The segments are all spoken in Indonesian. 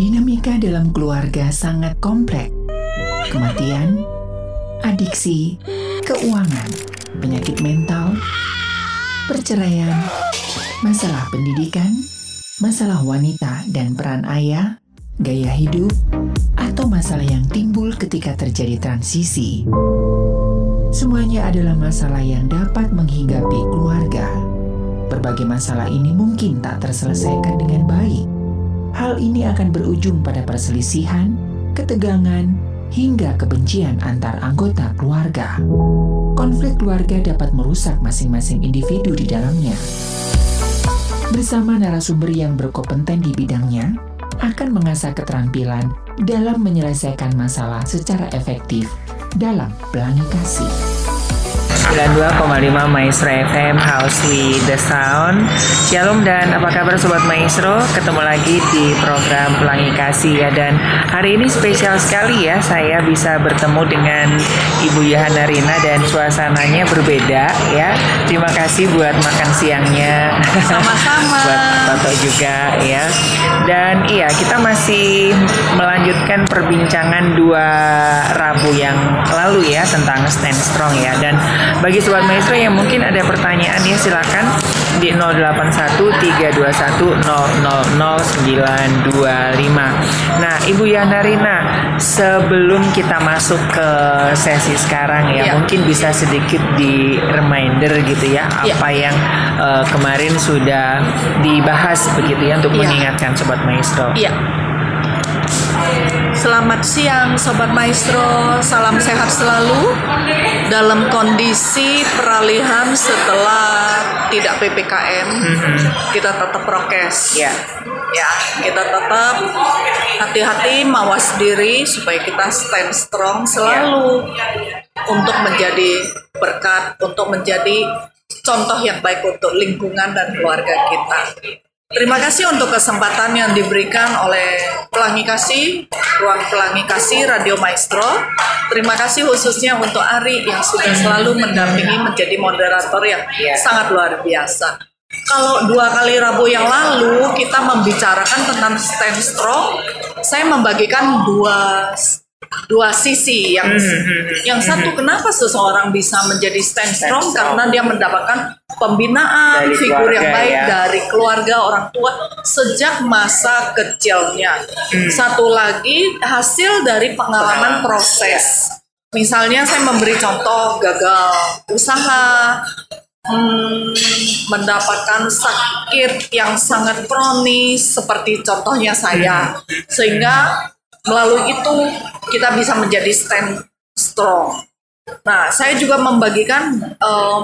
Dinamika dalam keluarga sangat kompleks. Kematian, adiksi, keuangan, penyakit mental, perceraian, masalah pendidikan, masalah wanita dan peran ayah, gaya hidup, atau masalah yang timbul ketika terjadi transisi. Semuanya adalah masalah yang dapat menghinggapi keluarga. Berbagai masalah ini mungkin tak terselesaikan dengan baik. Hal ini akan berujung pada perselisihan, ketegangan, hingga kebencian antar anggota keluarga. Konflik keluarga dapat merusak masing-masing individu di dalamnya. Bersama narasumber yang berkompeten di bidangnya, akan mengasah keterampilan dalam menyelesaikan masalah secara efektif dalam pelangi kasih. 92,5 Maestro FM House with the Sound. Shalom dan apa kabar Sobat Maestro? Ketemu lagi di program Pelangi Kasih ya. Dan hari ini spesial sekali ya Saya bisa bertemu dengan Ibu Yohana Rina Dan suasananya berbeda ya. Terima kasih buat makan siangnya. Sama-sama. Buat Toto juga ya. Dan iya kita masih melanjutkan perbincangan dua Rabu yang lalu ya Tentang stand strong ya. Dan bagi sobat maestro yang mungkin ada pertanyaan ya silakan di 081321000925. Nah, Ibu Yana Rina, sebelum kita masuk ke sesi sekarang ya, Ya. mungkin bisa sedikit di reminder gitu ya, Ya. apa yang eh, kemarin sudah dibahas begitu ya untuk Ya. mengingatkan sobat maestro. Iya. Selamat siang Sobat Maestro, salam sehat selalu dalam kondisi peralihan setelah tidak PPKM, kita tetap prokes. Ya. Ya, kita tetap hati-hati mawas diri supaya kita stand strong selalu untuk menjadi berkat, untuk menjadi contoh yang baik untuk lingkungan dan keluarga kita. Terima kasih untuk kesempatan yang diberikan oleh Pelangi Kasih, Ruang Pelangi Kasih Radio Maestro. Terima kasih khususnya untuk Ari yang sudah selalu mendampingi menjadi moderator yang Iya. sangat luar biasa. Kalau dua kali Rabu yang lalu kita membicarakan tentang stand strong, saya membagikan dua dua sisi yang yang satu kenapa seseorang bisa menjadi stand strong strong. karena dia mendapatkan pembinaan Dari figur yang keluarga, baik ya. dari keluarga orang tua sejak masa kecilnya. Satu lagi hasil dari pengalaman proses. Misalnya saya memberi contoh gagal usaha, hmm, mendapatkan sakit yang sangat kronis seperti contohnya saya, sehingga melalui itu kita bisa menjadi stand strong. Nah, saya juga membagikan em,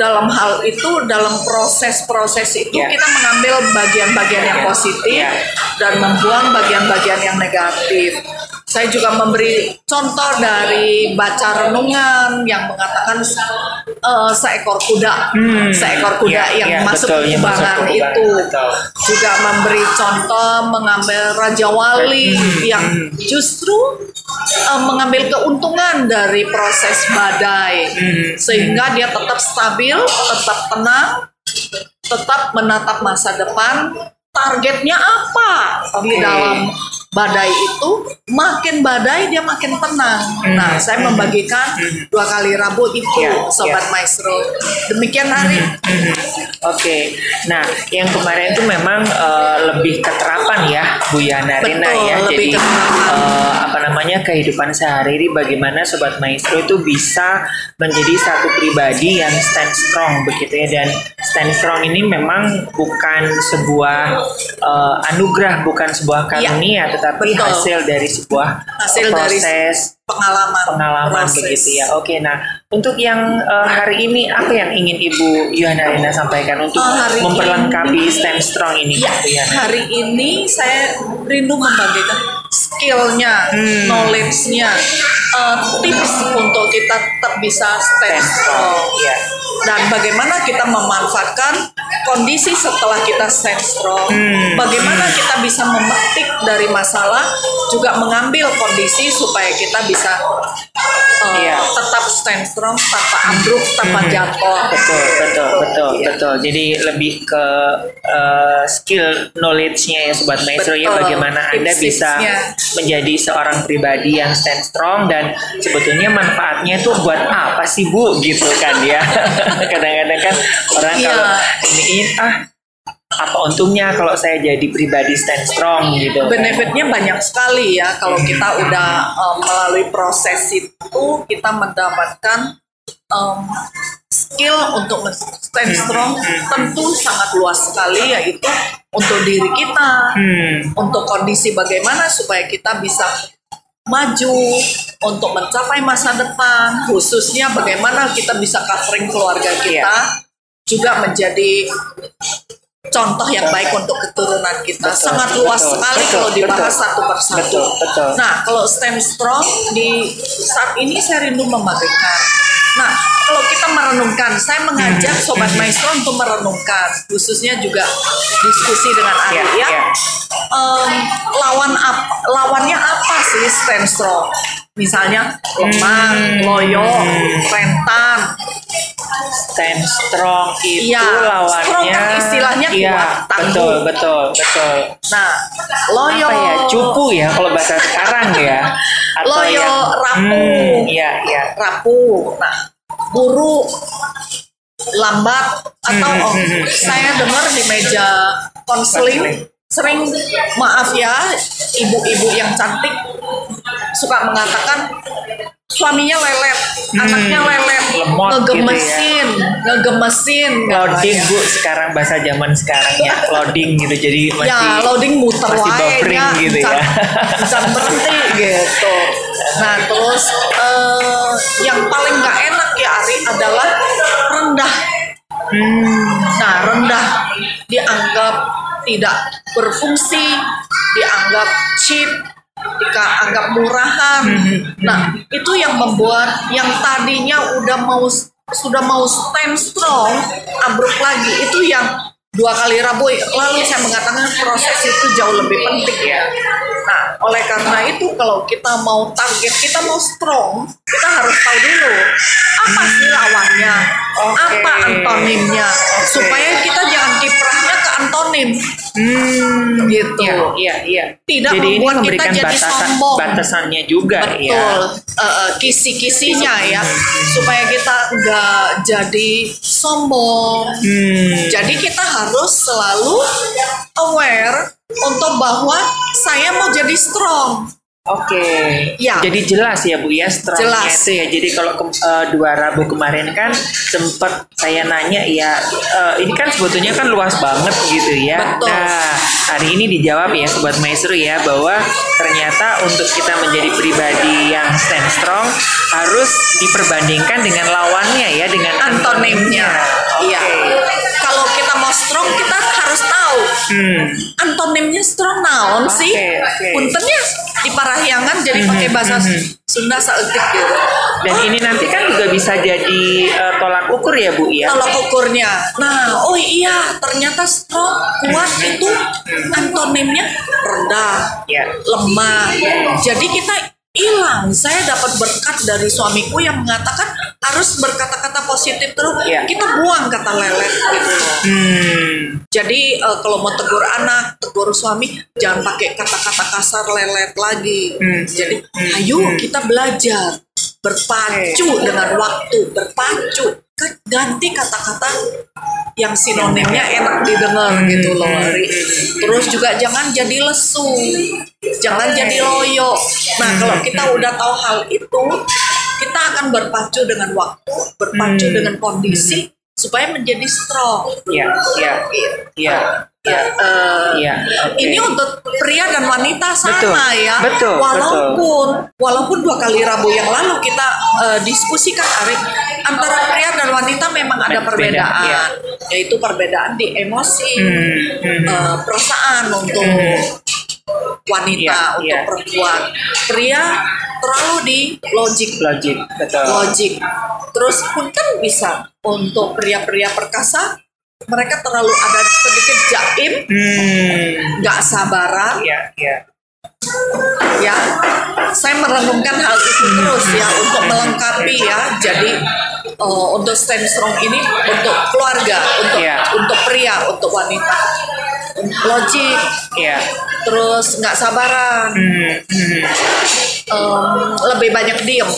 dalam hal itu, dalam proses-proses itu Ya. kita mengambil bagian-bagian yang positif Ya. dan membuang bagian-bagian yang negatif. Saya juga memberi contoh dari baca renungan yang mengatakan eh, seekor kuda, seekor kuda ya, yang ya, masuk betul, yang masuk kubangan kubangan, itu. betul. Juga memberi contoh mengambil Raja Wali yang justru eh, mengambil keuntungan dari proses badai, sehingga dia tetap stabil, tetap tenang, tetap menatap masa depan. Targetnya apa di Oke. dalam badai itu? Makin badai dia makin tenang. Nah, saya membagikan dua kali Rabu itu, Ya, sobat ya. maestro. Demikian hari. Oke, nah yang kemarin itu memang eh, lebih keterapan ya Bu Yana Rina Betul, ya. lebih Jadi keterapan. eh, apa namanya kehidupan sehari-hari bagaimana sobat maestro itu bisa menjadi satu pribadi yang stand strong begitu ya dan stand strong ini memang bukan sebuah eh, anugerah, bukan sebuah karunia, tetapi Betul. hasil dari sebuah Hasil dari proses Pengalaman, pengalaman proses. begitu ya. Oke, nah untuk yang eh, hari ini apa yang ingin Ibu Yohana Rina sampaikan untuk Oh, hari memperlengkapi stand strong ini, Ya, Bu Yana? hari ini saya rindu membagikan skillnya, Hmm. knowledge-nya, eh, tips untuk kita tetap bisa stand Stand strong, ya. Dan bagaimana kita memanfaatkan kondisi setelah kita stand strong. Hmm. Bagaimana kita bisa memetik dari masalah, juga mengambil kondisi supaya kita bisa uh, Iya. tetap stand strong tanpa ambruk tanpa Mhm. jatuh Betul, betul, betul, Iya. betul. Jadi lebih ke uh, skill knowledge-nya ya Sobat Maestro ya bagaimana Anda bisa menjadi seorang pribadi yang stand strong dan sebetulnya manfaatnya itu buat apa sih Bu gitu kan ya. Kadang-kadang kan orang Iya. kalau ini, ini ah apa untungnya kalau saya jadi pribadi stand strong gitu. benefitnya banyak sekali ya kalau kita udah um, melalui proses itu kita mendapatkan um, skill untuk stand strong tentu sangat luas sekali yaitu untuk diri kita Hmm, untuk kondisi bagaimana supaya kita bisa maju untuk mencapai masa depan khususnya bagaimana kita bisa covering keluarga kita juga menjadi contoh yang baik untuk keturunan kita. Betul, sangat luas betul, sekali betul, kalau dibahas betul. satu persatu. Betul, betul. nah kalau stand strong di saat ini saya rindu membangkitkan nah kalau kita merenungkan saya mengajak sobat maestro untuk merenungkan khususnya juga diskusi dengan Ari Ya, ya, ya. Em, lawan apa lawannya apa sih stand strong misalnya lemah Hmm. loyo rentan stand strong itu Iya, lawannya. strong kan istilahnya iya, kuat, tangguh. betul betul betul. Nah loyo apa ya cupu ya kalau bahasa sekarang ya? Loyo, rapuh. Hmm, iya iya. Rapuh. Nah buruk lambat atau Hmm, oh, hmm, hmm, saya dengar di meja konseling sering maaf ya ibu-ibu yang cantik suka mengatakan suaminya lelet anaknya lelet Hmm, lemot gitu ngegemesin ngegemesin. Loading katanya. bu sekarang bahasa zaman sekarang ya. Loading gitu jadi masih ya loading muter masih wae buffering nya, gitu ya. encan berhenti gitu. Nah terus eh, yang paling nggak enak ya Ari adalah rendah. Hmm, nah rendah dianggap tidak berfungsi dianggap cheap dianggap murahan. Hmm, nah itu yang membuat yang tadinya udah mau sudah mau stand strong ambruk lagi. Itu yang dua kali rabu lalu saya mengatakan proses itu jauh lebih penting ya. Nah oleh karena itu kalau kita mau target kita mau strong kita harus tahu dulu apa sih lawannya Oke. apa antonimnya. Supaya kita jangan kiprahnya ke antonim hmm, gitu. Iya iya iya. Tidak jadi ini membuat kita memberikan jadi batasan sombong. batasannya juga betul. Ya eh, eh, kisi-kisinya ya. Supaya kita nggak jadi sombong. Hmm, jadi kita harus selalu aware untuk bahwa saya mau jadi strong Oke, Ya. jadi jelas ya Bu ya Jelas. itu ya. Jadi kalau ke- eh, dua Rabu kemarin kan sempat saya nanya ya, eh, ini kan sebetulnya kan luas banget gitu ya. Betul. Nah hari ini dijawab ya Sobat Maestro ya bahwa ternyata untuk kita menjadi pribadi yang stand strong harus diperbandingkan dengan lawannya ya dengan antonimnya Oke. iya kalau kita mau strong kita harus tahu Hmm. antonimnya strong naon Oke, sih oke. puntennya di Parahyangan jadi pakai bahasa Sunda saeutik gitu Dan ini nanti kan juga bisa jadi eh, tolak ukur ya Bu ya. tolak ukurnya. Nah, oh iya, ternyata strong kuat itu antonimnya rendah, Ya. lemah. Jadi kita hilang. Saya dapat berkat dari suamiku yang mengatakan harus berkata-kata positif terus. Ya. Kita buang kata lelet gitu loh. Hmm. Jadi eh, kalau mau tegur anak, tegur suami, jangan pakai kata-kata kasar lelet lagi. Hmm. Jadi, Hmm. ayo kita belajar berpacu dengan waktu, berpacu. Ganti kata-kata yang sinonimnya enak didengar gitu loh. Ri. Terus juga jangan jadi lesu, jangan jadi loyo. Nah kalau kita udah tahu hal itu, kita akan berpacu dengan waktu, berpacu Hmm. dengan kondisi supaya menjadi strong. Ya, ya, ya, Ya, eh, ya. oke. ini untuk pria dan wanita sama Betul, ya. betul, walaupun walaupun dua kali Rabu yang lalu kita eh, diskusikan Ari antara pria dan wanita memang ada Beda, perbedaan, ya. yaitu perbedaan di emosi, Hmm, hmm. eh, perasaan untuk wanita, Iya, untuk iya. perempuan. Pria terlalu di logik Logik, betul. logik. Terus pun kan bisa untuk pria-pria perkasa mereka terlalu ada sedikit jaim, Hmm. nggak sabaran, Ya, ya. ya saya merenungkan hal itu terus ya untuk melengkapi ya jadi eh, untuk stand strong ini untuk keluarga untuk Iya. untuk pria untuk wanita logik Iya. terus nggak sabaran Hmm, hmm. em, lebih banyak diem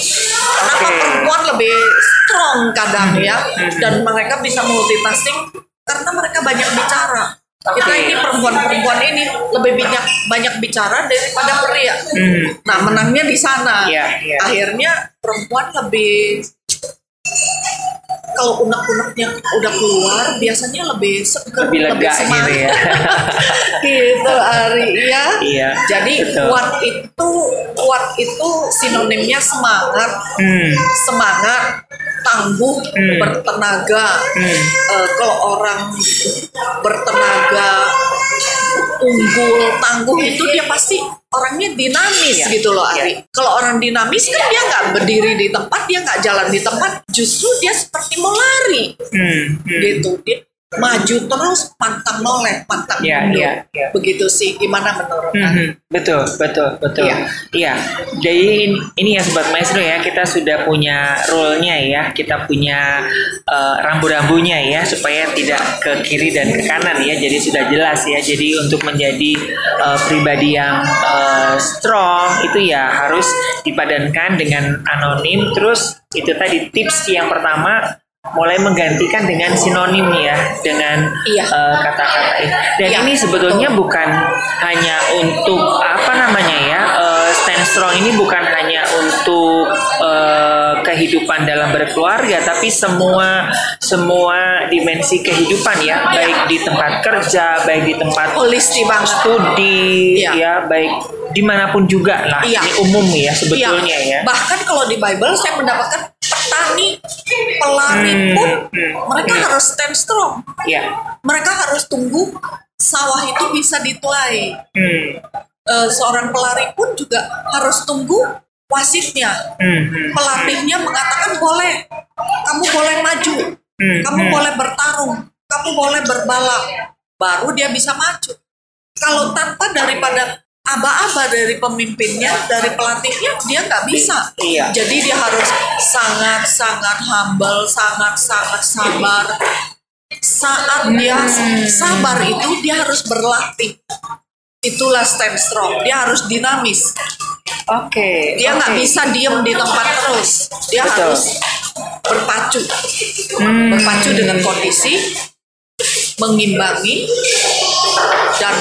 kenapa Oke. perempuan lebih strong kadang ya hmm. dan mereka bisa multitasking karena mereka banyak bicara kita ini perempuan-perempuan ini lebih banyak banyak bicara daripada pria Hmm. nah menangnya di sana Iya, iya. akhirnya perempuan lebih kalau unek-uneknya udah keluar biasanya lebih seger, Lebih lega gitu semangat. ya. gitu Ari ya. Iya, Jadi betul. kuat itu kuat itu sinonimnya semangat, Hmm. semangat, tangguh, Hmm. bertenaga. Hmm. Eh, kalau orang bertenaga, unggul, tangguh itu dia pasti orangnya dinamis Iya, gitu loh. Ari. Kalau orang dinamis kan dia nggak berdiri di tempat, dia nggak jalan di tempat, justru dia seperti mau lari Hmm. hmm. gitu dia maju terus pantang noleh pantang Iya, mundur iya, iya. begitu sih gimana menurut Mhm, Anda? betul, betul, betul. Iya. Iya. Jadi ini, ya sobat maestro ya, kita sudah punya role-nya ya, kita punya eh, rambu-rambunya ya supaya tidak ke kiri dan ke kanan ya. Jadi sudah jelas ya. Jadi untuk menjadi eh, pribadi yang eh, strong itu ya harus dipadankan dengan anonim. Terus itu tadi tips yang pertama mulai menggantikan dengan sinonim ya dengan Iya. eh, kata-kata ini. Dan Iya, ini sebetulnya betul. bukan hanya untuk apa namanya ya eh, stand strong ini bukan hanya untuk eh, kehidupan dalam berkeluarga tapi semua semua dimensi kehidupan ya baik di tempat kerja baik di tempat holistik banget studi Iya. ya baik di mana pun juga lah Iya. ini umum ya sebetulnya Iya. ya bahkan kalau di Bible saya mendapatkan petani pelari Hmm, pun hmm, mereka hmm. harus stand strong. Ya mereka harus tunggu sawah itu bisa dituai hmm, Eh, seorang pelari pun juga harus tunggu wasitnya hmm, hmm, pelatihnya mengatakan boleh. Kamu boleh maju. Hmm, kamu hmm. boleh bertarung. Kamu boleh berbalap. Baru dia bisa maju. Kalau tanpa daripada aba-aba dari pemimpinnya dari pelatihnya dia nggak bisa Iya. jadi dia harus sangat sangat humble sangat sangat sabar saat dia Hmm. sabar itu dia harus berlatih itulah stand strong dia harus dinamis oke dia nggak oke. bisa diem di tempat terus dia Betul. harus berpacu Hmm. berpacu dengan kondisi mengimbangi dan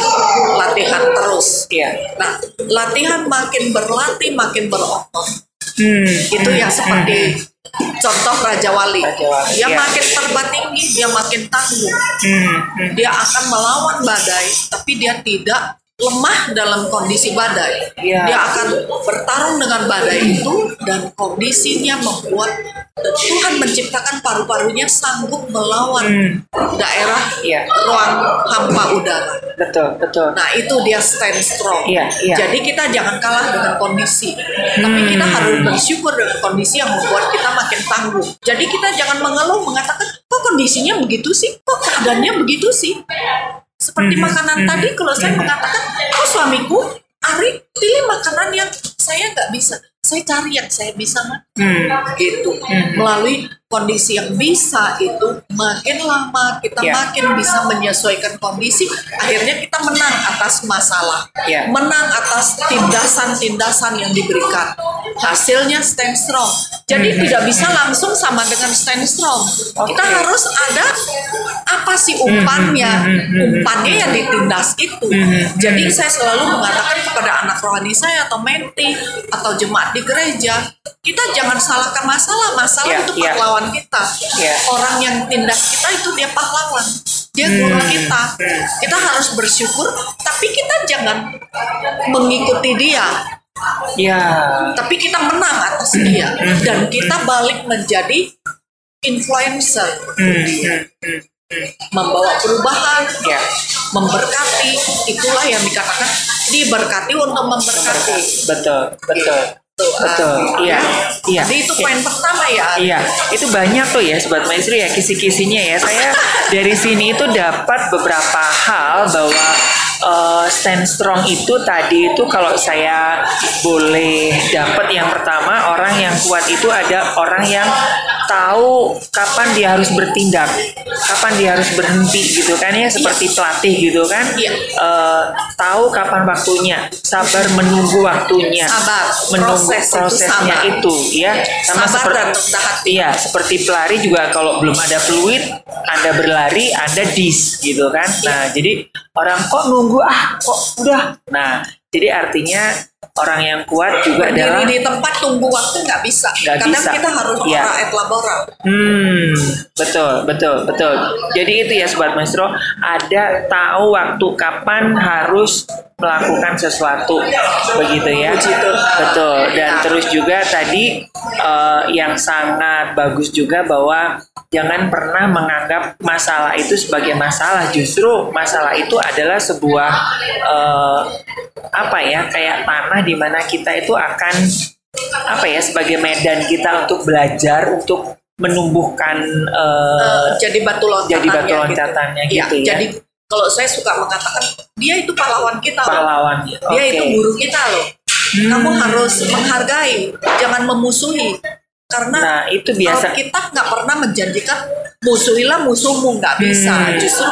latihan terus. Iya. nah latihan makin berlatih makin berotot. Hmm, itu yang seperti contoh Raja Wali. Raja Wali, dia ya. makin terbang tinggi dia makin tangguh. Hmm, hmm. dia akan melawan badai tapi dia tidak lemah dalam kondisi badai Iya. dia akan bertarung dengan badai itu dan kondisinya membuat Tuhan menciptakan paru-parunya sanggup melawan Hmm. daerah Iya. ruang hampa udara betul betul Nah itu dia stand strong. Iya, iya. Jadi kita jangan kalah dengan kondisi, tapi Hmm. kita harus bersyukur dengan kondisi yang membuat kita makin tangguh. Jadi kita jangan mengeluh mengatakan, kok kondisinya begitu sih, kok keadaannya begitu sih. Seperti Hmm, makanan hmm, tadi, kalau saya mengatakan, kok suamiku, Ari pilih makanan yang saya nggak bisa, saya cari yang saya bisa. Hmm. Gitu. Hmm. Melalui kondisi yang bisa itu makin lama kita Ya. makin bisa menyesuaikan kondisi akhirnya kita menang atas masalah Ya. menang atas tindasan-tindasan yang diberikan hasilnya stand strong jadi Hmm. tidak bisa langsung sama dengan stand strong kita Oke. harus ada apa sih umpannya Hmm, hmm, hmm, hmm, umpannya yang ditindas itu Hmm. jadi saya selalu mengatakan kepada anak rohani saya atau menti atau jemaat di gereja kita jangan salahkan masalah masalah Ya, itu ya. Pahlawan kita. Ya. orang yang tindas kita itu dia pahlawan. Dia Hmm. guru kita. Kita harus bersyukur tapi kita jangan mengikuti dia. Ya tapi kita menang atas dia. Dan kita balik menjadi influencer. Hmm, hmm, hmm. membawa perubahan. Ya memberkati. Itulah yang dikatakan diberkati untuk memberkati. Betul. Betul Gitu. Betul, Ah, iya, ya. iya. Jadi itu poin pertama ya. Iya, itu banyak tuh ya Sobat Maestro ya kisi-kisinya ya. Saya dari sini itu dapat beberapa hal bahwa eh, stand strong itu tadi itu kalau saya boleh dapat yang pertama orang yang kuat itu ada orang yang tahu kapan dia harus bertindak, kapan dia harus berhenti gitu kan ya seperti pelatih gitu kan. Iya. Eh, tahu kapan waktunya, sabar menunggu waktunya, Sabar. menunggu Proses itu prosesnya sabar. itu ya. Sama Sabar seperti. Iya, seperti pelari juga kalau belum ada fluid, Anda berlari, Anda dis gitu kan. Iya. Nah, jadi orang kok nunggu ah, kok udah. Nah, jadi artinya orang yang kuat juga adalah Berdiri di tempat tunggu waktu nggak bisa. Nggak Kadang bisa. kita harus Iya. ora et labora. Hmm, betul, betul, betul. Jadi itu ya Sobat Maestro, ada tahu waktu kapan harus melakukan sesuatu, begitu ya. Betul. Dan terus juga tadi eh, yang sangat bagus juga bahwa jangan pernah menganggap masalah itu sebagai masalah. Justru masalah itu adalah sebuah eh, apa ya, kayak tanah di mana kita itu akan apa ya sebagai medan kita untuk belajar untuk menumbuhkan eh, Eh, jadi batu loncatannya. jadi batu loncatannya Iya, gitu ya. Jadi kalau saya suka mengatakan dia itu pahlawan kita. loh. pahlawan Dia Oke. itu guru kita loh. Kamu harus menghargai, jangan memusuhi. Karena nah itu biasa kalau kita nggak pernah menjanjikan musuhilah musuhmu nggak bisa. Hmm. Justru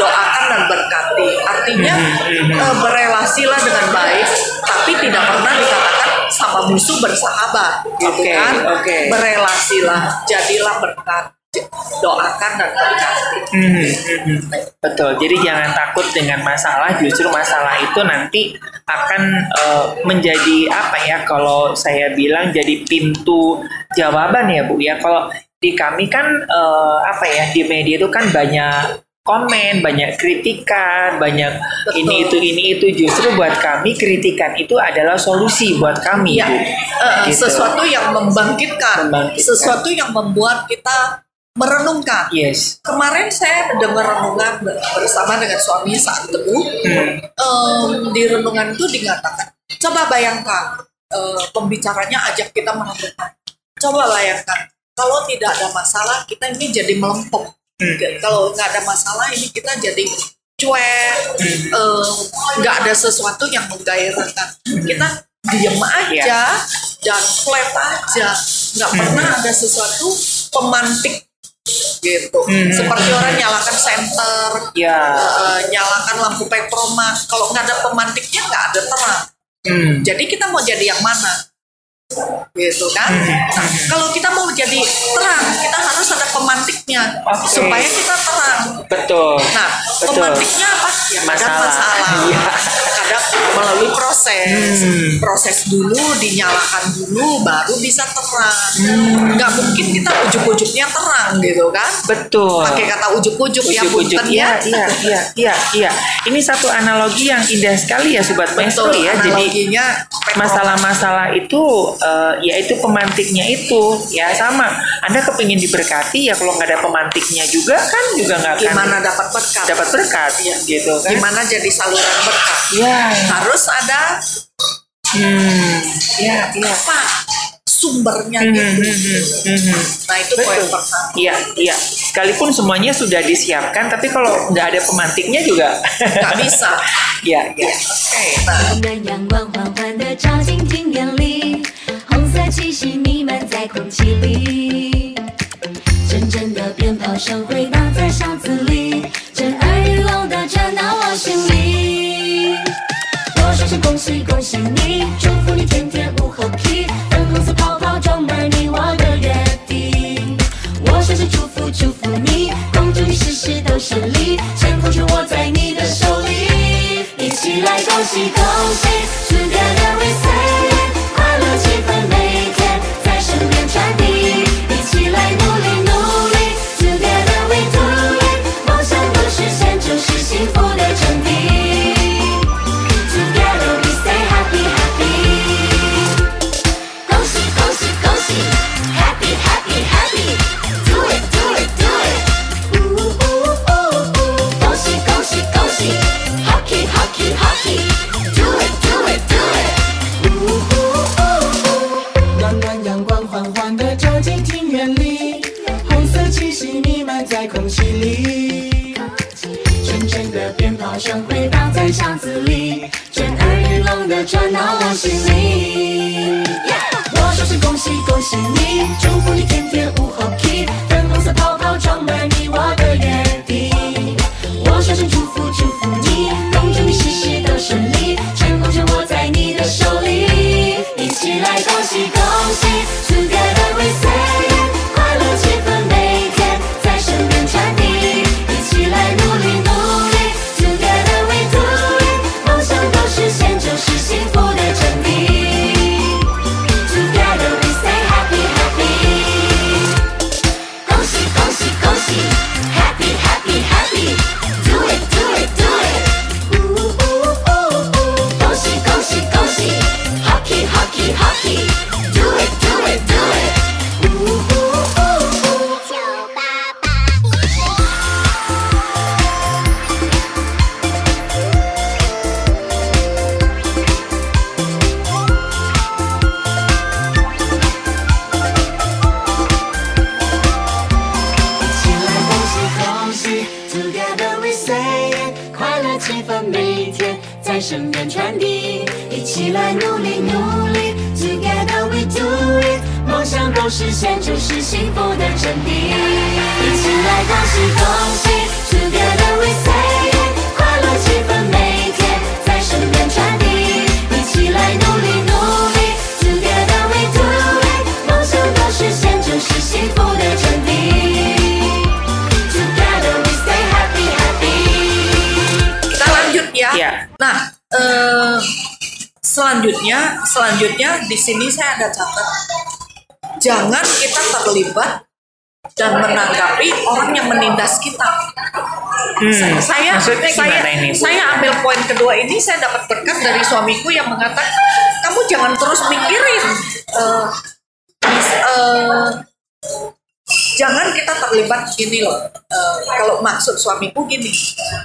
doakan dan berkati. Artinya Hmm, eh, berelasilah dengan baik, tapi tidak pernah dikatakan sama musuh bersahabat, gitu Oke, kan? oke. Berelasilah, jadilah berkat, doakan dan berkati. Mhm, mhm. Betul. Jadi jangan takut dengan masalah. Justru masalah itu nanti akan eh, menjadi apa ya? Kalau saya bilang jadi pintu jawaban ya Bu ya. Kalau di kami kan eh, apa ya di media itu kan banyak komen, banyak kritikan, banyak Betul. ini itu ini itu. Justru buat kami kritikan itu adalah solusi buat kami Ya, Bu. eh, Gitu. sesuatu yang membangkitkan, Membangkitkan. sesuatu yang membuat kita merenungkan. Yes. Kemarin saya dengar renungan ber- bersama dengan suami saat teduh. Hmm. Em, di renungan itu dikatakan, coba bayangkan eh, pembicaranya ajak kita merenungkan. Coba bayangkan kalau tidak ada masalah kita ini jadi melempem. Hmm. Kalau nggak ada masalah ini kita jadi cuek, eh, nggak ada sesuatu yang menggairahkan. Kita diem aja dan flat aja, nggak pernah ada sesuatu pemantik gitu. Hmm. Seperti orang nyalakan senter, Ya. eh, nyalakan lampu petromak. Kalau nggak ada pemantiknya nggak ada terang. Hmm. Jadi kita mau jadi yang mana? Gitu kan? Nah, kalau kita mau jadi terang, kita harus ada pemantiknya Oke. supaya kita terang. Betul. Nah, Betul. pemantiknya apa? Ya, Masalah. masalah. Iya. Kadang melalui proses. Hmm. Proses dulu, dinyalakan dulu, baru bisa terang. Hmm. Nggak mungkin kita ujuk-ujuknya terang gitu kan? Betul. Pakai kata ujuk-ujuk ya, punten iya ya. iya iya iya iya ini satu analogi yang indah sekali ya sobat maestro Betul, ya jadi analoginya masalah-masalah itu eh, ya itu pemantiknya itu ya sama anda kepingin diberkati ya kalau nggak ada pemantiknya juga kan juga nggak akan gimana dapat berkat? dapat berkat gitu kan Gimana jadi saluran berkat? ya Harus ada hmm ya ya apa sumbernya Hmm, gitu. hmm, hmm, hmm, hmm. Nah itu poin Betul. pertama. Iya, iya. Sekalipun semuanya sudah disiapkan, tapi kalau nggak ada pemantiknya juga Nggak bisa. Iya, iya. Oke. Nah, 恭喜恭喜你，mengatakan, kamu jangan terus mikirin. eh, mis- eh, jangan kita terlibat gini loh. Eh, kalau maksud suamiku gini,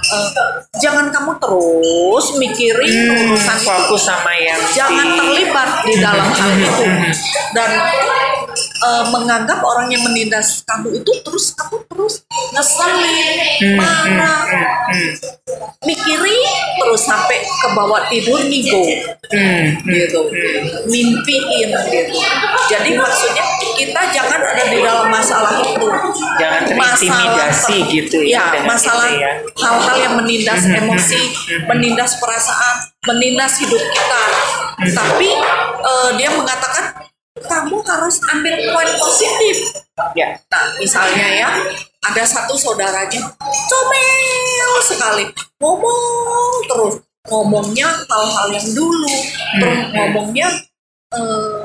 eh, jangan kamu terus mikirin Hmm, urusan itu fokus sama yang jangan terlibat di dalam hal itu dan eh, menganggap orang yang menindas kamu itu terus kamu terus ngeselin, marah, mikirin terus sampai ke bawah tidur nego Hmm, gitu, mimpiin gitu. Jadi maksudnya kita jangan ada di dalam masalah itu. Jangan terintimidasi ter- gitu ya Ya, dengan masalah itu ya. hal-hal yang menindas emosi, menindas perasaan, menindas hidup kita. Tapi eh, dia mengatakan kamu harus ambil poin positif. ya. Nah, misalnya ya, ada satu saudaranya comel sekali, ngomong terus, ngomongnya hal-hal yang dulu, terus ngomongnya eh,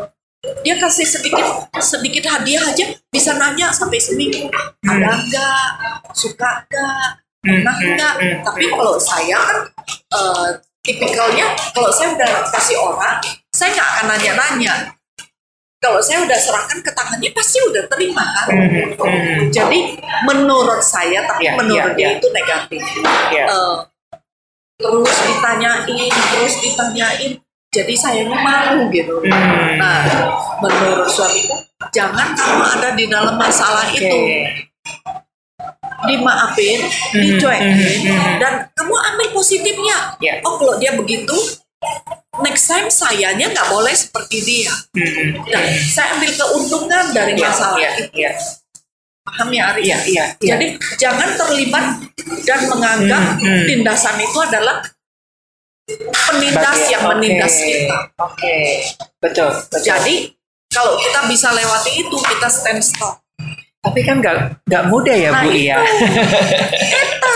dia kasih sedikit sedikit hadiah aja bisa nanya sampai seminggu ada enggak suka enggak pernah enggak tapi kalau saya kan eh, tipikalnya kalau saya udah kasih orang saya nggak akan nanya-nanya kalau saya udah serahkan ke tangannya pasti udah terima kan jadi menurut saya tapi Ya, menurut ya, dia ya. itu negatif Ya. Eh, terus ditanyain terus ditanyain jadi sayanya malu gitu Hmm. nah menurut suamiku jangan kamu ada di dalam masalah oke itu dimaafin, Hmm, dicuekin, dan kamu ambil positifnya. Ya. Oh kalau dia begitu, next time sayanya nggak boleh seperti dia. Hmm, Dan saya ambil keuntungan dari ya masalah ya itu. ya Paham ya Ari? Iya, iya, iya. Jadi jangan terlibat dan menganggap Hmm, hmm. tindasan itu adalah penindas Bagian- yang menindas oke, kita. oke betul betul Jadi kalau kita bisa lewati itu, kita stand stop. tapi kan nggak nggak mudah ya Nah, bu itu. ya Eta,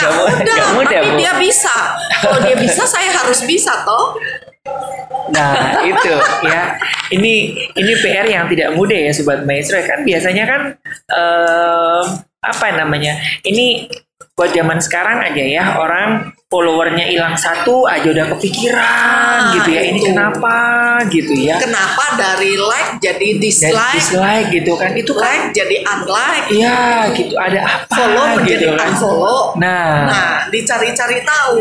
nggak Nggak mu- mudah, nggak mudah, tapi Bu. dia bisa. Kalau dia bisa, saya harus bisa toh. Nah itu ya ini ini PR yang tidak mudah ya sobat maestro kan biasanya kan em, apa namanya ini buat zaman sekarang aja ya orang followernya hilang satu aja udah kepikiran Ah, gitu ya ini itu. kenapa gitu ya Kenapa dari like jadi dislike, dislike gitu kan itu kan like jadi unlike, ya gitu ada apa follow menjadi gitu kan unfollow. nah Nah, dicari-cari tahu.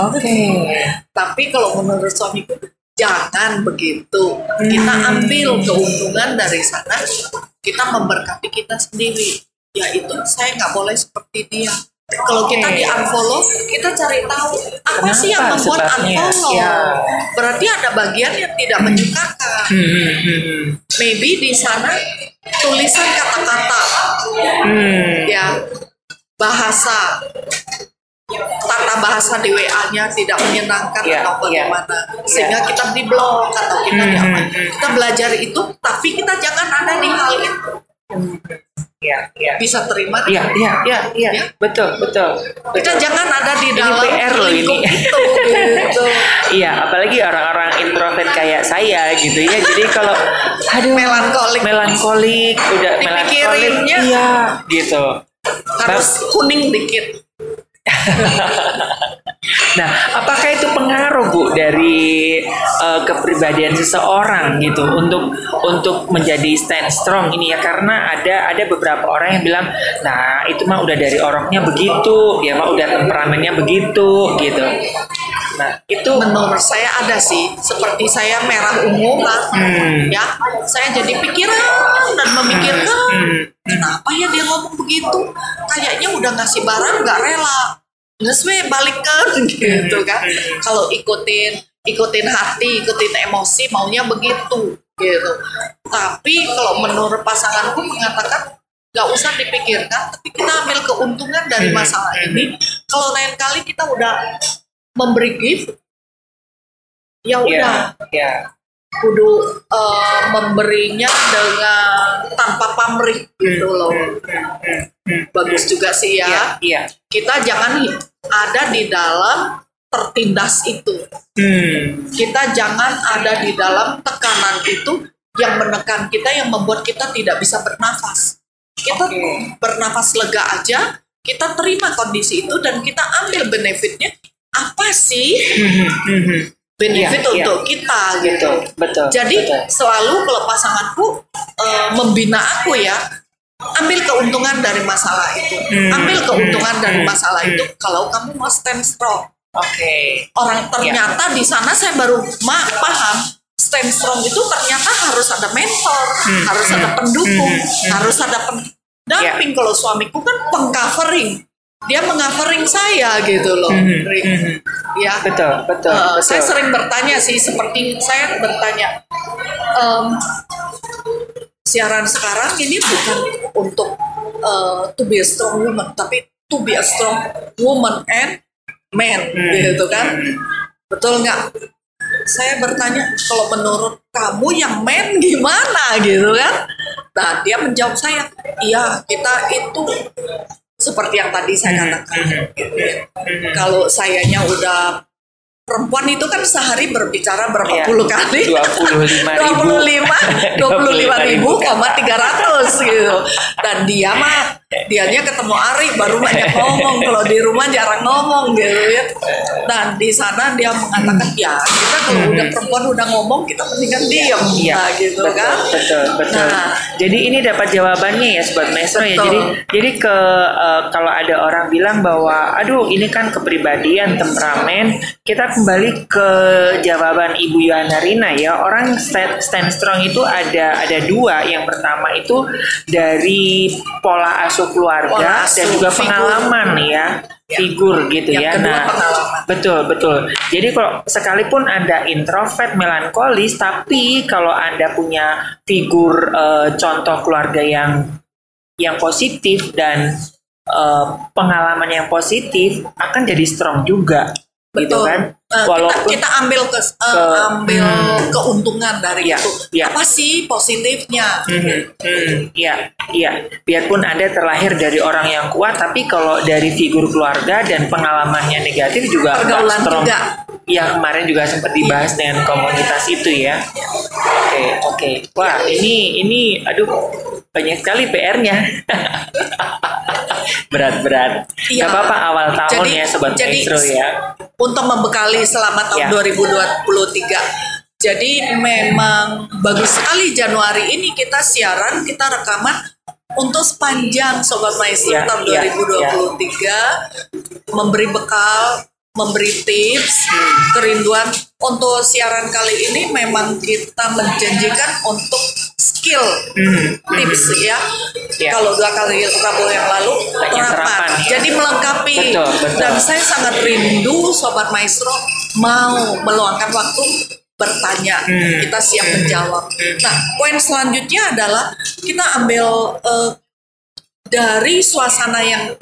oke Tapi kalau menurut suamiku jangan begitu. Kita Hmm. ambil keuntungan dari sana, kita memberkati kita sendiri. Yaitu saya nggak boleh seperti dia. kalau kita di unfollow kita cari tahu apa sih yang Kenapa membuat sebabnya? unfollow Ya. berarti ada bagian yang tidak menyukakan Hmm, hmm, hmm, maybe di sana tulisan kata-kata hmm. ya bahasa tata bahasa di WA-nya tidak menyenangkan Ya, atau ya. bagaimana sehingga kita di blok atau kita di Hmm, apa hmm, hmm. kita belajar itu tapi kita jangan ada di hal itu Ya, ya. bisa terima Iya, iya, iya, iya. Ya. Betul, betul. kita betul. jangan ada di Ini dalam PR loh ini. itu gitu Iya, apalagi orang-orang introvert kayak saya gitu ya. Jadi kalau aduh Melankolik. melankolik, udah melankolik, iya, gitu. harus kuning dikit Nah, apakah itu pengaruh Bu dari eh, kepribadian seseorang gitu untuk untuk menjadi stand strong ini ya karena ada ada beberapa orang yang bilang, nah itu mah udah dari orangnya begitu, dia mah udah temperamennya begitu gitu. Nah, itu menurut saya ada sih seperti saya merah ungu kan Hmm. ya saya jadi pikiran dan memikirkan Hmm. Kenapa ya dia ngomong begitu? Kayaknya udah ngasih barang nggak rela. Nggak sih balikan gitu kan. Kalau ikutin ikutin hati ikutin emosi maunya begitu gitu. Tapi kalau menurut pasanganku mengatakan nggak usah dipikirkan tapi kita ambil keuntungan dari Hmm. masalah ini. Kalau lain kali kita udah memberi gift ya udah. ya, ya. Kudu eh, memberinya dengan tanpa pamrih gitu loh bagus juga sih ya Iya, iya. kita jangan ada di dalam tertindas itu Hmm. kita jangan ada di dalam tekanan itu yang menekan kita yang membuat kita tidak bisa bernafas kita Oke. bernafas lega aja kita terima kondisi itu dan kita ambil benefitnya apa sih Hmm, hmm, hmm. Benefit Iya, iya. untuk kita gitu Betul. jadi betul. selalu kalau pasanganku eh, membina aku ya, ambil keuntungan dari masalah itu, Hmm, ambil keuntungan hmm, dari hmm, masalah hmm. itu. Kalau kamu mau stand strong, Oke. orang ternyata di sana saya baru ma paham stand strong itu ternyata harus ada mentor, Hmm, harus hmm, ada pendukung, hmm, hmm. harus ada pendamping. Kalau suamiku kan pengcovering, dia mengcovering saya gitu loh, Ri. hmm. ya. Betul, betul, Eh, betul. saya sering bertanya sih seperti saya bertanya em, siaran sekarang ini bukan untuk eh, to be a strong woman tapi to be a strong woman and man Hmm. gitu kan betul nggak saya bertanya kalau menurut kamu yang man gimana gitu kan nah dia menjawab saya iya kita itu seperti yang tadi saya katakan gitu ya. kalau sayanya udah perempuan itu kan sehari berbicara berapa Iya. puluh kali 25 ribu. 25 25 ribu koma 300 gitu dan dia mah dianya ketemu Ari baru banyak ngomong kalau di rumah jarang ngomong gitu ya dan di sana dia mengatakan ya kita kalau udah perempuan udah ngomong kita mendingan diam Iya, nah, gitu betul, kan Betul, betul. Nah. Jadi ini dapat jawabannya ya sobat maestro ya. Jadi jadi ke eh, kalau ada orang bilang bahwa aduh ini kan kepribadian temperamen, kita kembali ke jawaban Ibu Yohana Rina ya. Orang stand, stand strong itu ada ada dua. Yang pertama itu dari pola asuh keluarga Pola dan juga figur. pengalaman ya. Figur gitu Yang ya. kedua, nah, pengalaman. Betul, betul. Jadi kalau sekalipun Anda introvert, melankolis, tapi kalau Anda punya figur eh, contoh keluarga yang yang positif dan eh, pengalaman yang positif akan jadi strong juga. Gitu Betul. kan? Eh, Walaupun kita, kita ambil ke, eh, ke- ambil hmm. keuntungan dari Iya, itu. iya. Apa sih positifnya? Hmm, hmm, iya, iya. Biarpun Anda terlahir dari orang yang kuat, tapi kalau dari figur keluarga dan pengalamannya negatif juga Pergaulan strong. juga. Ya kemarin juga sempat dibahas dengan komunitas itu ya. Oke, oke. Wah, ini ini aduh banyak sekali PR-nya. Berat-berat. Iya. Gak apa-apa awal tahun Jadi- ya sobat jadi maestro ya. Untuk membekali selama tahun Ya. 2023. Jadi memang bagus sekali Januari ini kita siaran, kita rekaman untuk sepanjang Sobat Maestro Ya, tahun ya, 2023 memberi bekal memberi tips, kerinduan untuk siaran kali ini memang kita menjanjikan untuk skill Hmm, tips ya. Ya. Kalau dua kali Rabu yang lalu terapan, ya. jadi melengkapi. Betul, betul. Dan saya sangat rindu Sobat Maestro mau meluangkan waktu bertanya, Hmm. kita siap menjawab. Nah, poin selanjutnya adalah kita ambil eh, dari suasana yang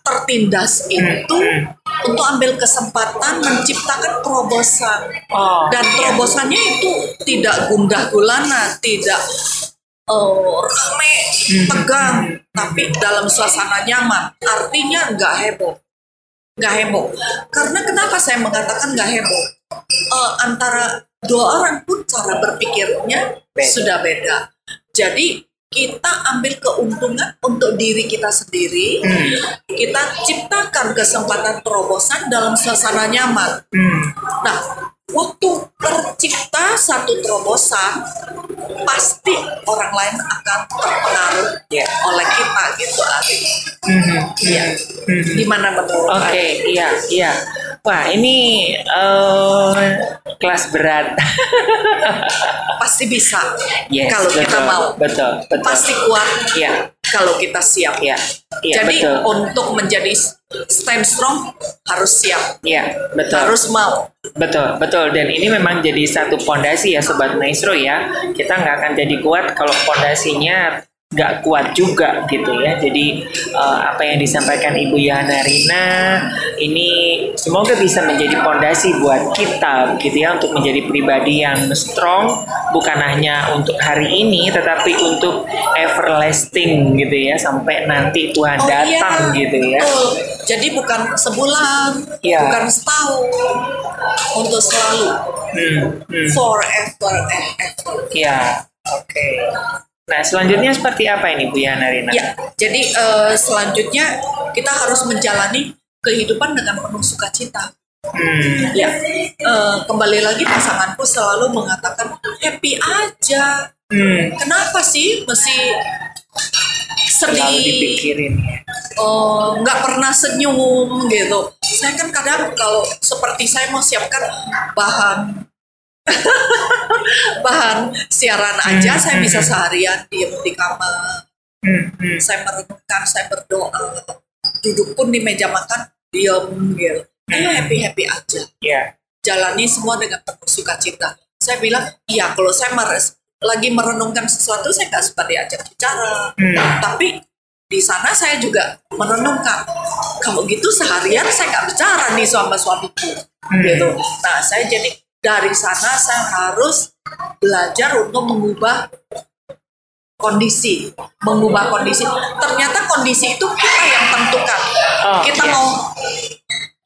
tertindas itu untuk ambil kesempatan menciptakan terobosan Oh, dan terobosannya itu tidak gundah gulana, tidak eh, rame, tegang, tapi dalam suasana nyaman. Artinya nggak heboh, nggak heboh. Karena kenapa saya mengatakan nggak heboh? Eh, antara dua orang pun cara berpikirnya Beda. sudah beda. Jadi kita ambil keuntungan untuk diri kita sendiri, kita ciptakan kesempatan terobosan dalam suasana nyaman. Hmm. Nah, waktu tercipta satu terobosan, pasti orang lain akan terpengaruh Ya. oleh kita gitu Ari. Mhm. Iya. Gimana menurut Oke, iya, iya. Wah, ini eh, kelas berat. Pasti bisa Yes, kalau kita betul, mau. Betul, betul. Pasti kuat Iya, kalau kita siap. iya, iya, Jadi betul. untuk menjadi stand strong harus siap, Iya, betul. harus mau. Betul, betul. Dan ini memang jadi satu pondasi ya Sobat Maestro ya. Kita nggak akan jadi kuat kalau pondasinya nggak kuat juga gitu ya. Jadi eh, apa yang disampaikan Ibu Yana Rina ini semoga bisa menjadi pondasi buat kita gitu ya untuk menjadi pribadi yang strong bukan hanya untuk hari ini tetapi untuk everlasting gitu ya sampai nanti Tuhan datang gitu ya. Jadi bukan sebulan, Iya. bukan setahun, untuk selalu, Hmm, hmm. forever and ever. Ya, oke. Nah, selanjutnya seperti apa ini Bu Yana Rina? Ya, jadi eh, selanjutnya kita harus menjalani kehidupan dengan penuh sukacita. Hmm, Ya, eh, kembali lagi pasanganku selalu mengatakan happy aja. hmm, Kenapa sih mesti selalu sedih? dipikirin ya. Oh, nggak pernah senyum gitu. Saya kan kadang kalau seperti saya mau siapkan bahan bahan siaran aja, Hmm, saya hmm, bisa hmm. seharian diem di kamar. Hmm, hmm, Saya merenungkan, saya berdoa. Duduk pun di meja makan, diem gitu. Ayo Hmm. happy happy aja. ya, Jalani semua dengan penuh sukacita. Saya bilang, iya kalau saya meres, lagi merenungkan sesuatu, saya nggak suka diajak bicara. Hmm. Tapi di sana saya juga merenungkan. Kalau gitu seharian saya nggak bicara nih sama suamiku, Hmm. gitu. Nah saya jadi dari sana saya harus belajar untuk mengubah kondisi, mengubah kondisi. Ternyata kondisi itu kita yang tentukan. Oh, kita iya. mau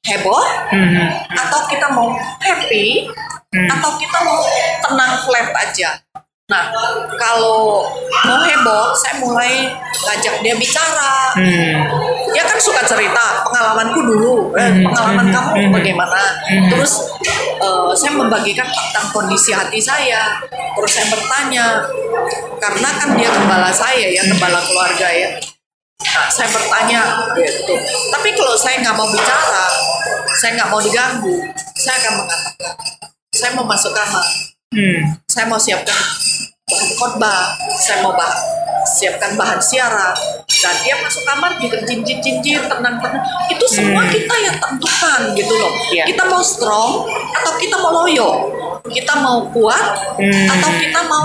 heboh hmm, atau kita mau happy Hmm. atau kita mau tenang flat aja. Nah, kalau mau heboh, saya mulai ngajak dia bicara. hmm, Dia kan suka cerita pengalamanku dulu, eh, Hmm, pengalaman hmm, kamu hmm. bagaimana. Hmm. Terus eh, saya membagikan tentang kondisi hati saya. Terus saya bertanya, karena kan dia gembala saya ya, gembala keluarga ya. Nah, saya bertanya gitu. Tapi kalau saya nggak mau bicara, saya nggak mau diganggu, saya akan mengatakan, saya mau masuk kamar, hmm, saya mau siapkan bahan khotbah, saya mau bah siapkan bahan siaran, dan dia masuk kamar juga jin jin jin jin tenang tenang. Itu semua Hmm. kita yang tentukan gitu loh. Iya. Kita mau strong atau kita mau loyo, kita mau kuat Hmm. atau kita mau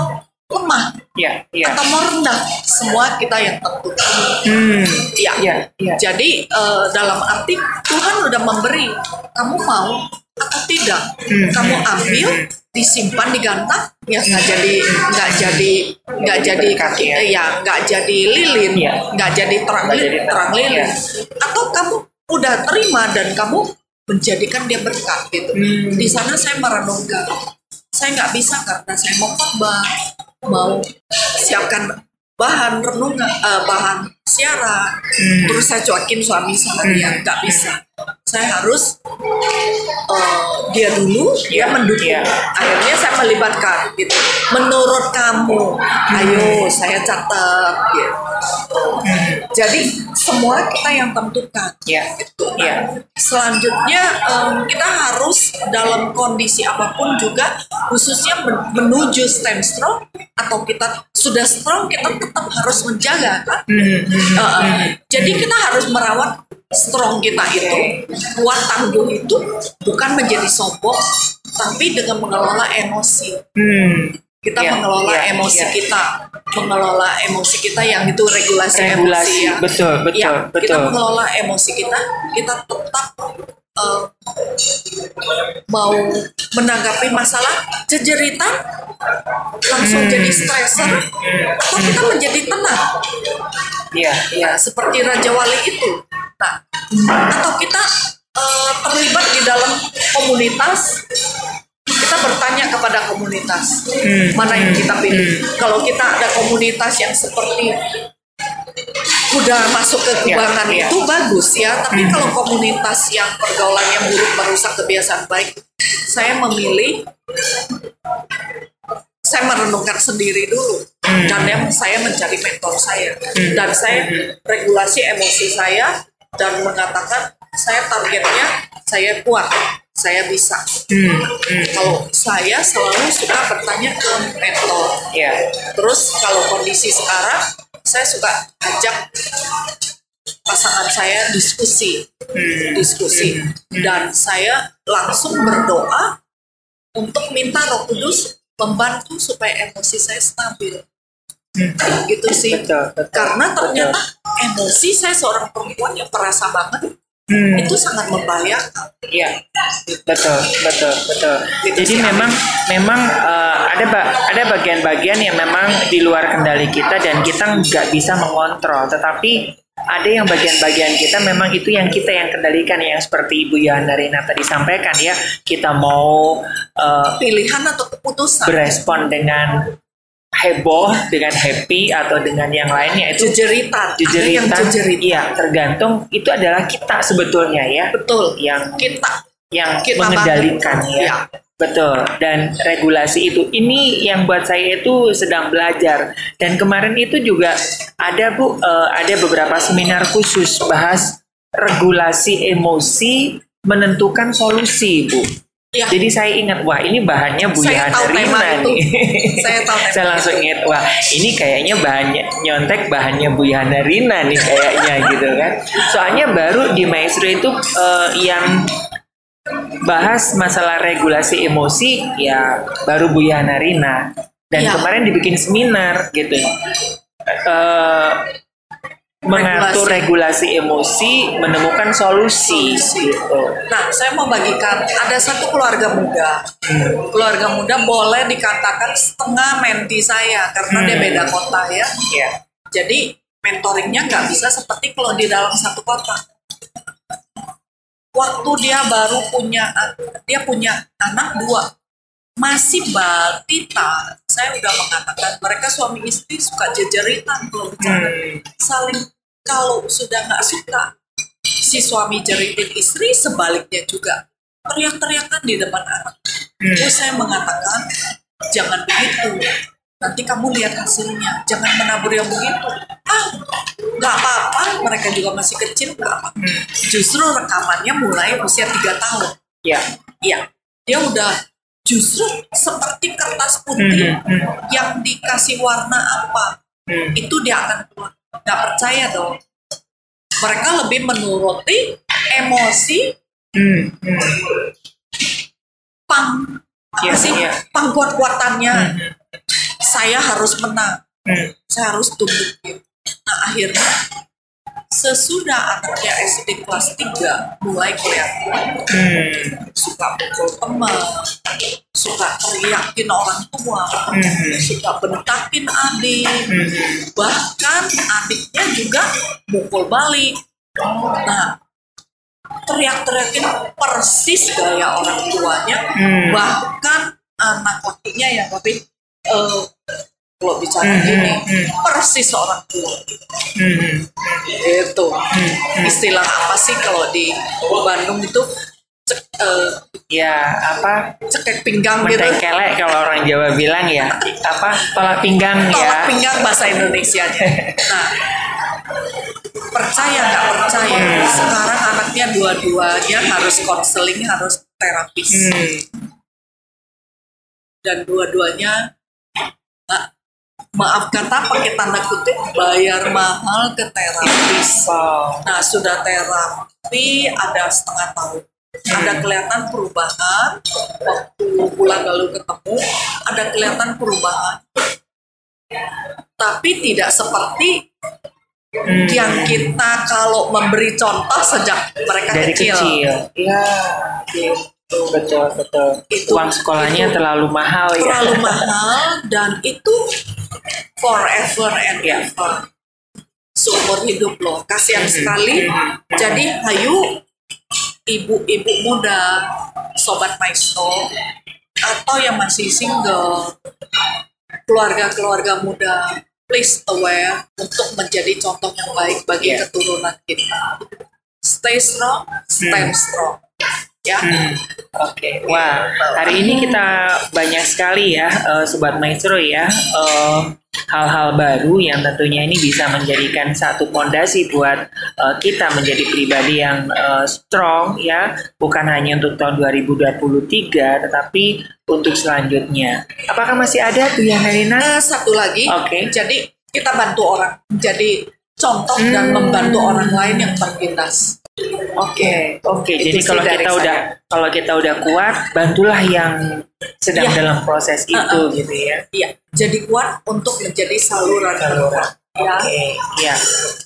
lemah ya, ya, atau mau rendah, semua kita yang tentukan. hmm, Ya. ya, ya, Jadi eh, dalam arti Tuhan udah memberi, kamu mau atau tidak? Hmm. Kamu ambil, disimpan, digantang, ya nggak jadi nggak jadi nggak jadi Berkat, ya. ya nggak jadi lilin, Iya. nggak jadi terang Nggak lilin, jadi terang, lilin. iya. Atau kamu udah terima dan kamu menjadikan dia berkat gitu. Hmm. Di sana saya merenungkan, saya nggak bisa karena saya mau khotbah, mau siapkan bahan renungan, eh, bahan siaran, Hmm. terus saya cuekin suami saya dia nggak bisa. Saya harus eh, dia dulu dia mendukung Iya. akhirnya saya melibatkan gitu menurut kamu ayo saya catat gitu jadi semua kita yang tentukan Ya. gitu. Nah, Ya. selanjutnya em, kita harus dalam kondisi apa pun juga khususnya men- menuju stand strong atau kita sudah strong kita tetap harus menjaga kan Hmm, hmm, Uh, uh, jadi kita harus merawat strong kita itu, kuat tangguh itu bukan menjadi sombong, tapi dengan mengelola emosi. hmm. Kita Ya, mengelola ya, emosi ya. kita, mengelola emosi kita yang itu regulasi, emosi Regulasi, ya. betul, betul, Ya, Kita betul. mengelola emosi kita, kita tetap uh, mau menanggapi masalah jejeritan langsung Hmm. jadi stresser atau kita menjadi tenang Iya, iya. ya seperti Raja Wali itu. Nah, atau kita eh, terlibat di dalam komunitas, kita bertanya kepada komunitas. Hmm, mana yang kita pilih. Kalau kita ada komunitas yang seperti udah masuk ke kubangan iya. itu bagus ya. Tapi kalau komunitas yang pergaulannya buruk merusak kebiasaan baik, saya memilih saya merenungkan sendiri dulu. Dan yang saya mencari mentor saya. Dan saya regulasi emosi saya dan mengatakan saya targetnya saya kuat saya bisa Hmm, hmm. kalau saya selalu suka bertanya ke mentor Iya. terus kalau kondisi sekarang saya suka ajak pasangan saya diskusi Hmm. diskusi dan saya langsung berdoa untuk minta Roh Kudus membantu supaya emosi saya stabil. Gitu sih. Betul, betul, Karena betul. ternyata emosi saya seorang perempuan yang perasa banget Hmm. itu sangat membahayakan. Iya, betul, betul, betul. Gitu Jadi sih, memang memang eh, ada ba- ada bagian-bagian yang memang di luar kendali kita dan kita nggak bisa mengontrol. Tetapi ada yang bagian-bagian kita memang itu yang kita yang kendalikan yang seperti Ibu Yana Rina tadi sampaikan ya kita mau eh, Pilihan atau keputusan. berespon dengan heboh, dengan happy atau dengan yang lainnya itu Jejeritan. Yang jejeritan. jejeritan. Iya, tergantung itu adalah kita sebetulnya ya Betul. yang Kita. yang Kita mengendalikan banget. ya. Iya. Betul. Dan regulasi itu ini yang buat saya itu sedang belajar. Dan kemarin itu juga ada Bu eh, ada beberapa seminar khusus bahas regulasi emosi menentukan solusi, Bu. Ya. Jadi saya ingat wah ini bahannya Bu Saya Yana tahu tema Rina itu. nih. Saya tahu tema saya langsung ingat wah ini kayaknya bahannya nyontek bahannya Bu Yana Rina nih kayaknya gitu kan. Soalnya baru di Maestro itu eh, yang bahas masalah regulasi emosi ya baru Bu Yana Rina dan Ya. kemarin dibikin seminar gitu Eh, mengatur regulasi emosi menemukan solusi Solusi. gitu Nah, saya mau bagikan ada satu keluarga muda. Keluarga muda boleh dikatakan setengah menti saya karena dia Hmm. beda kota ya. ya Jadi mentoringnya nggak bisa seperti kalau di dalam satu kota. Waktu dia baru punya dia punya anak dua, masih balita. Saya udah mengatakan mereka suami istri suka jejeritan kalau bicara Hmm. saling kalau sudah nggak suka si suami jeritin istri sebaliknya juga teriak-teriakan di depan anak. Terus saya mengatakan jangan begitu. Nanti kamu lihat hasilnya. Jangan menabur yang begitu. Ah, nggak apa-apa. Mereka juga masih kecil. nggak apa. Justru rekamannya mulai usia tiga tahun. ya Iya, dia udah justru seperti kertas putih Hmm, hmm. yang dikasih warna apa Hmm. itu dia akan keluar. Nggak percaya dong. Mereka lebih menuruti emosi Hmm, hmm. pang apa Iya, sih iya. pang kuat-kuatannya. Hmm. Saya harus menang. Hmm. Saya harus tunjukin. Nah akhirnya sesudah anaknya SD kelas 3 mulai kelihatan Hmm. suka pukul teman, suka teriakin orang tua, Mhm. suka bentakin adik, Hmm. bahkan adiknya juga mukul balik. Nah, teriak-teriakin persis gaya orang tuanya, Hmm. bahkan anak lakinya ya tapi eh, kalau bicara Hmm, gini hmm, persis orang tua Hmm. itu istilah apa sih kalau di Bandung itu cek, eh, Ya apa? cekek pinggang gitu. Mentengkelek kalau orang Jawa bilang ya. Apa? Tolak pinggang tolak ya. pinggang bahasa Indonesia nah percaya nggak percaya? Hmm. sekarang anaknya dua-duanya harus konseling harus terapis. Hmm. dan dua-duanya maaf kata pakai tanda kutip bayar mahal ke terapis Wow. nah sudah terapi ada setengah tahun ada kelihatan perubahan waktu bulan lalu ketemu ada kelihatan perubahan tapi tidak seperti Hmm. yang kita kalau memberi contoh sejak mereka Dari kecil, kecil. Iya. Gitu. Betul betul. Itu- Uang sekolahnya itu terlalu mahal ya. terlalu mahal dan itu forever and Ya. ever seumur hidup loh kasihan Mhm. sekali jadi hayu ibu-ibu muda sobat maestro atau yang masih single keluarga-keluarga muda please aware untuk menjadi contoh yang baik bagi Ya. keturunan kita stay strong stand Hmm. strong ya Hmm, Oke, wah hari ini kita banyak sekali ya, eh, sobat maestro ya, eh, hal-hal baru yang tentunya ini bisa menjadikan satu pondasi buat eh, kita menjadi pribadi yang eh, strong ya, bukan hanya untuk tahun 2023, tetapi untuk selanjutnya. Apakah masih ada tuh yang Narina? Nah, satu lagi, Oke. jadi kita bantu orang, jadi contoh dan Hmm. membantu orang lain yang tertindas. Oke, oke. Itu Jadi kalau kita saya. udah kalau kita udah kuat, bantulah yang sedang Ya. dalam proses itu Uh-uh. gitu ya. Iya, jadi kuat untuk menjadi saluran Saluran. Ya, Oke, ya,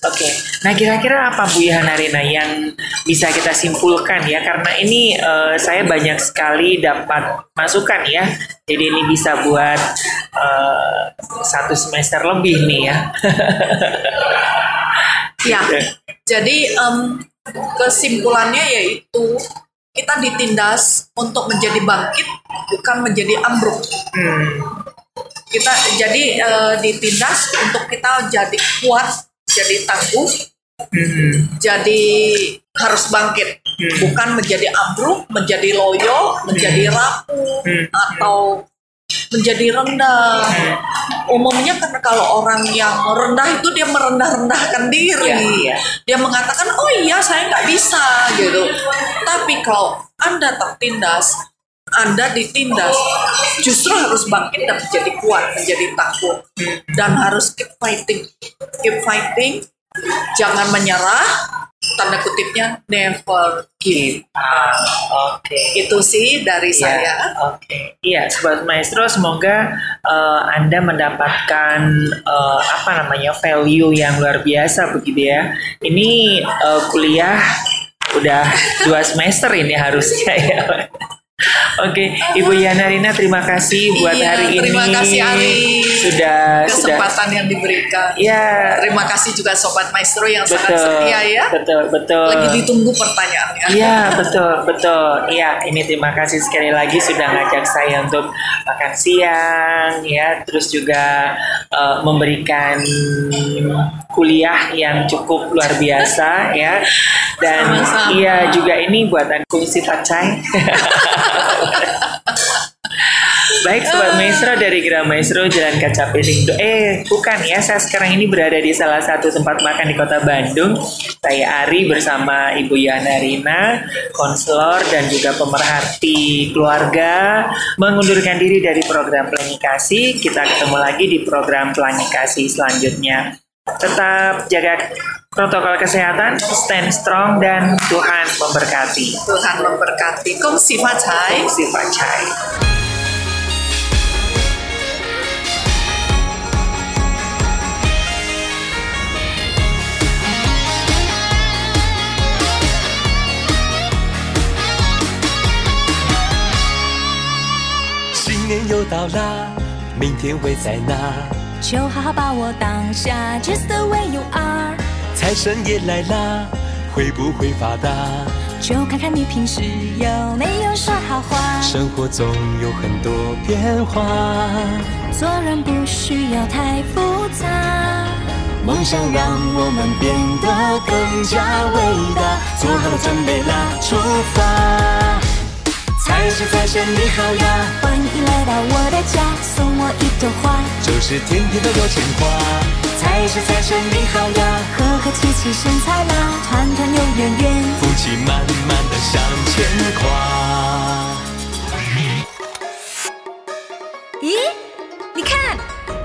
oke. Nah, kira-kira apa Bu Yohanarina yang bisa kita simpulkan ya? Karena ini eh, saya banyak sekali dapat masukan ya. Jadi ini bisa buat eh, satu semester lebih nih ya. ya. Jadi em, kesimpulannya yaitu kita ditindas untuk menjadi bangkit, bukan menjadi ambruk. Hmm, Kita jadi eh, ditindas untuk kita jadi kuat, jadi tangguh, hmm, jadi harus bangkit Hmm. bukan menjadi ambruk menjadi loyo menjadi rapuh Hmm. atau menjadi rendah. Umumnya karena kalau orang yang rendah itu dia merendah-rendahkan diri. Iya, iya. dia mengatakan oh iya saya nggak bisa gitu. Tapi kalau anda tertindas anda ditindas justru harus bangkit dan menjadi kuat menjadi tangguh. Dan harus keep fighting keep fighting jangan menyerah tanda kutipnya never give Ah, oke. itu sih dari Iya, saya Oke, iya, sobat maestro, semoga eh, anda mendapatkan eh, apa namanya value yang luar biasa begitu ya. Ini eh, kuliah udah dua semester ini harusnya ya. Oke, Ibu Yana Rina, terima kasih buat Iya, hari ini. terima kasih, Ali. Sudah sudah. kesempatan yang diberikan Ya, terima kasih juga sobat maestro yang sangat betul, setia ya betul, betul. lagi ditunggu pertanyaannya Iya betul betul. Iya ini terima kasih sekali lagi sudah ngajak saya untuk makan siang ya. Terus juga eh, memberikan kuliah yang cukup luar biasa ya. Dan iya juga ini buat aku sifat Cai. Baik Sobat Maestro dari Gra Maestro Jalan Kaca Piring Eh bukan ya Saya sekarang ini berada di salah satu tempat makan di kota Bandung. Saya Ari bersama Ibu Yana Rina Konselor dan juga pemerhati keluarga Mengundurkan diri dari program Pelangi Kasih. Kita ketemu lagi di program Pelangi Kasih selanjutnya. Tetap jaga protokol kesehatan Stand strong dan Tuhan memberkati. Tuhan memberkati. Kong sifat Cai Sifat Cai 到啦，明天会在哪？就好好把握当下，Just the way you are。财神也来啦，会不会发达？就看看你平时有没有说好话。生活总有很多变化，做人不需要太复杂。梦想让我们变得更加伟大。做好了准备啦，出发！财神财神你好呀，欢迎来到我的家，送我一朵花，就是天天都有钱花。财神财神你好呀，和和气气生财啦，团团又圆圆，福气满满的向前跨。咦，你看，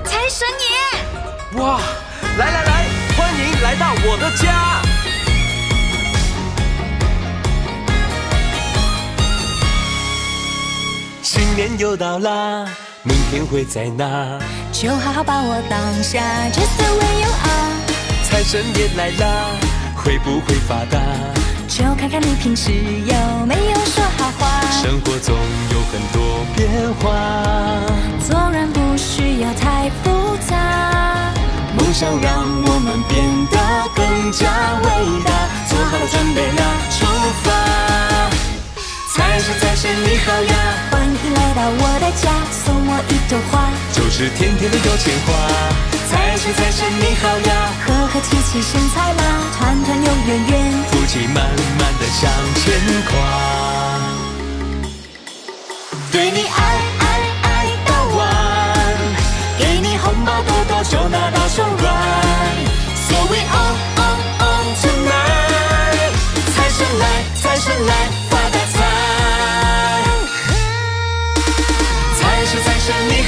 财神爷！哇，来来来，欢迎来到我的家。新年又到啦，明天会在哪？就好好把握当下，Just the way you are。财神爷来啦，会不会发达？就看看你平时有没有说好话。生活总有很多变化，做人不需要太复杂。梦想让我们变得更加伟大。做好了准备啦！财神你好呀，欢迎来到我的家，送我一朵花，就是甜甜的有钱花。财神财神你好呀，和和气气生财啦，团团又圆圆，福气满满的向前跨。对你爱爱爱到完，给你红包多多就拿到手软。So we on on on tonight，财神来财神来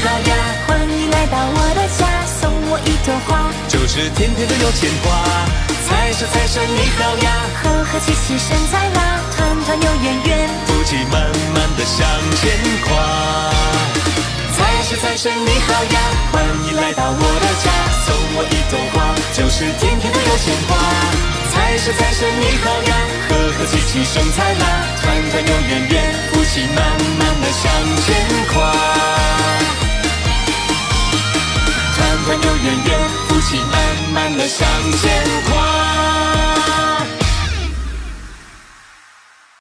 好呀，欢迎来到我的家，送我一朵花，就是天天都有钱花。财神财神你好呀，和和气气生财啦，团团又圆圆，福气满满的向前跨。财神财神你好呀，欢迎来到我的家，送我一朵花，就是天天都有钱花。财神财神你好呀，和和气气生财啦，团团又圆圆，福气满满的向前跨。团团圆圆，福气满满的向前跨。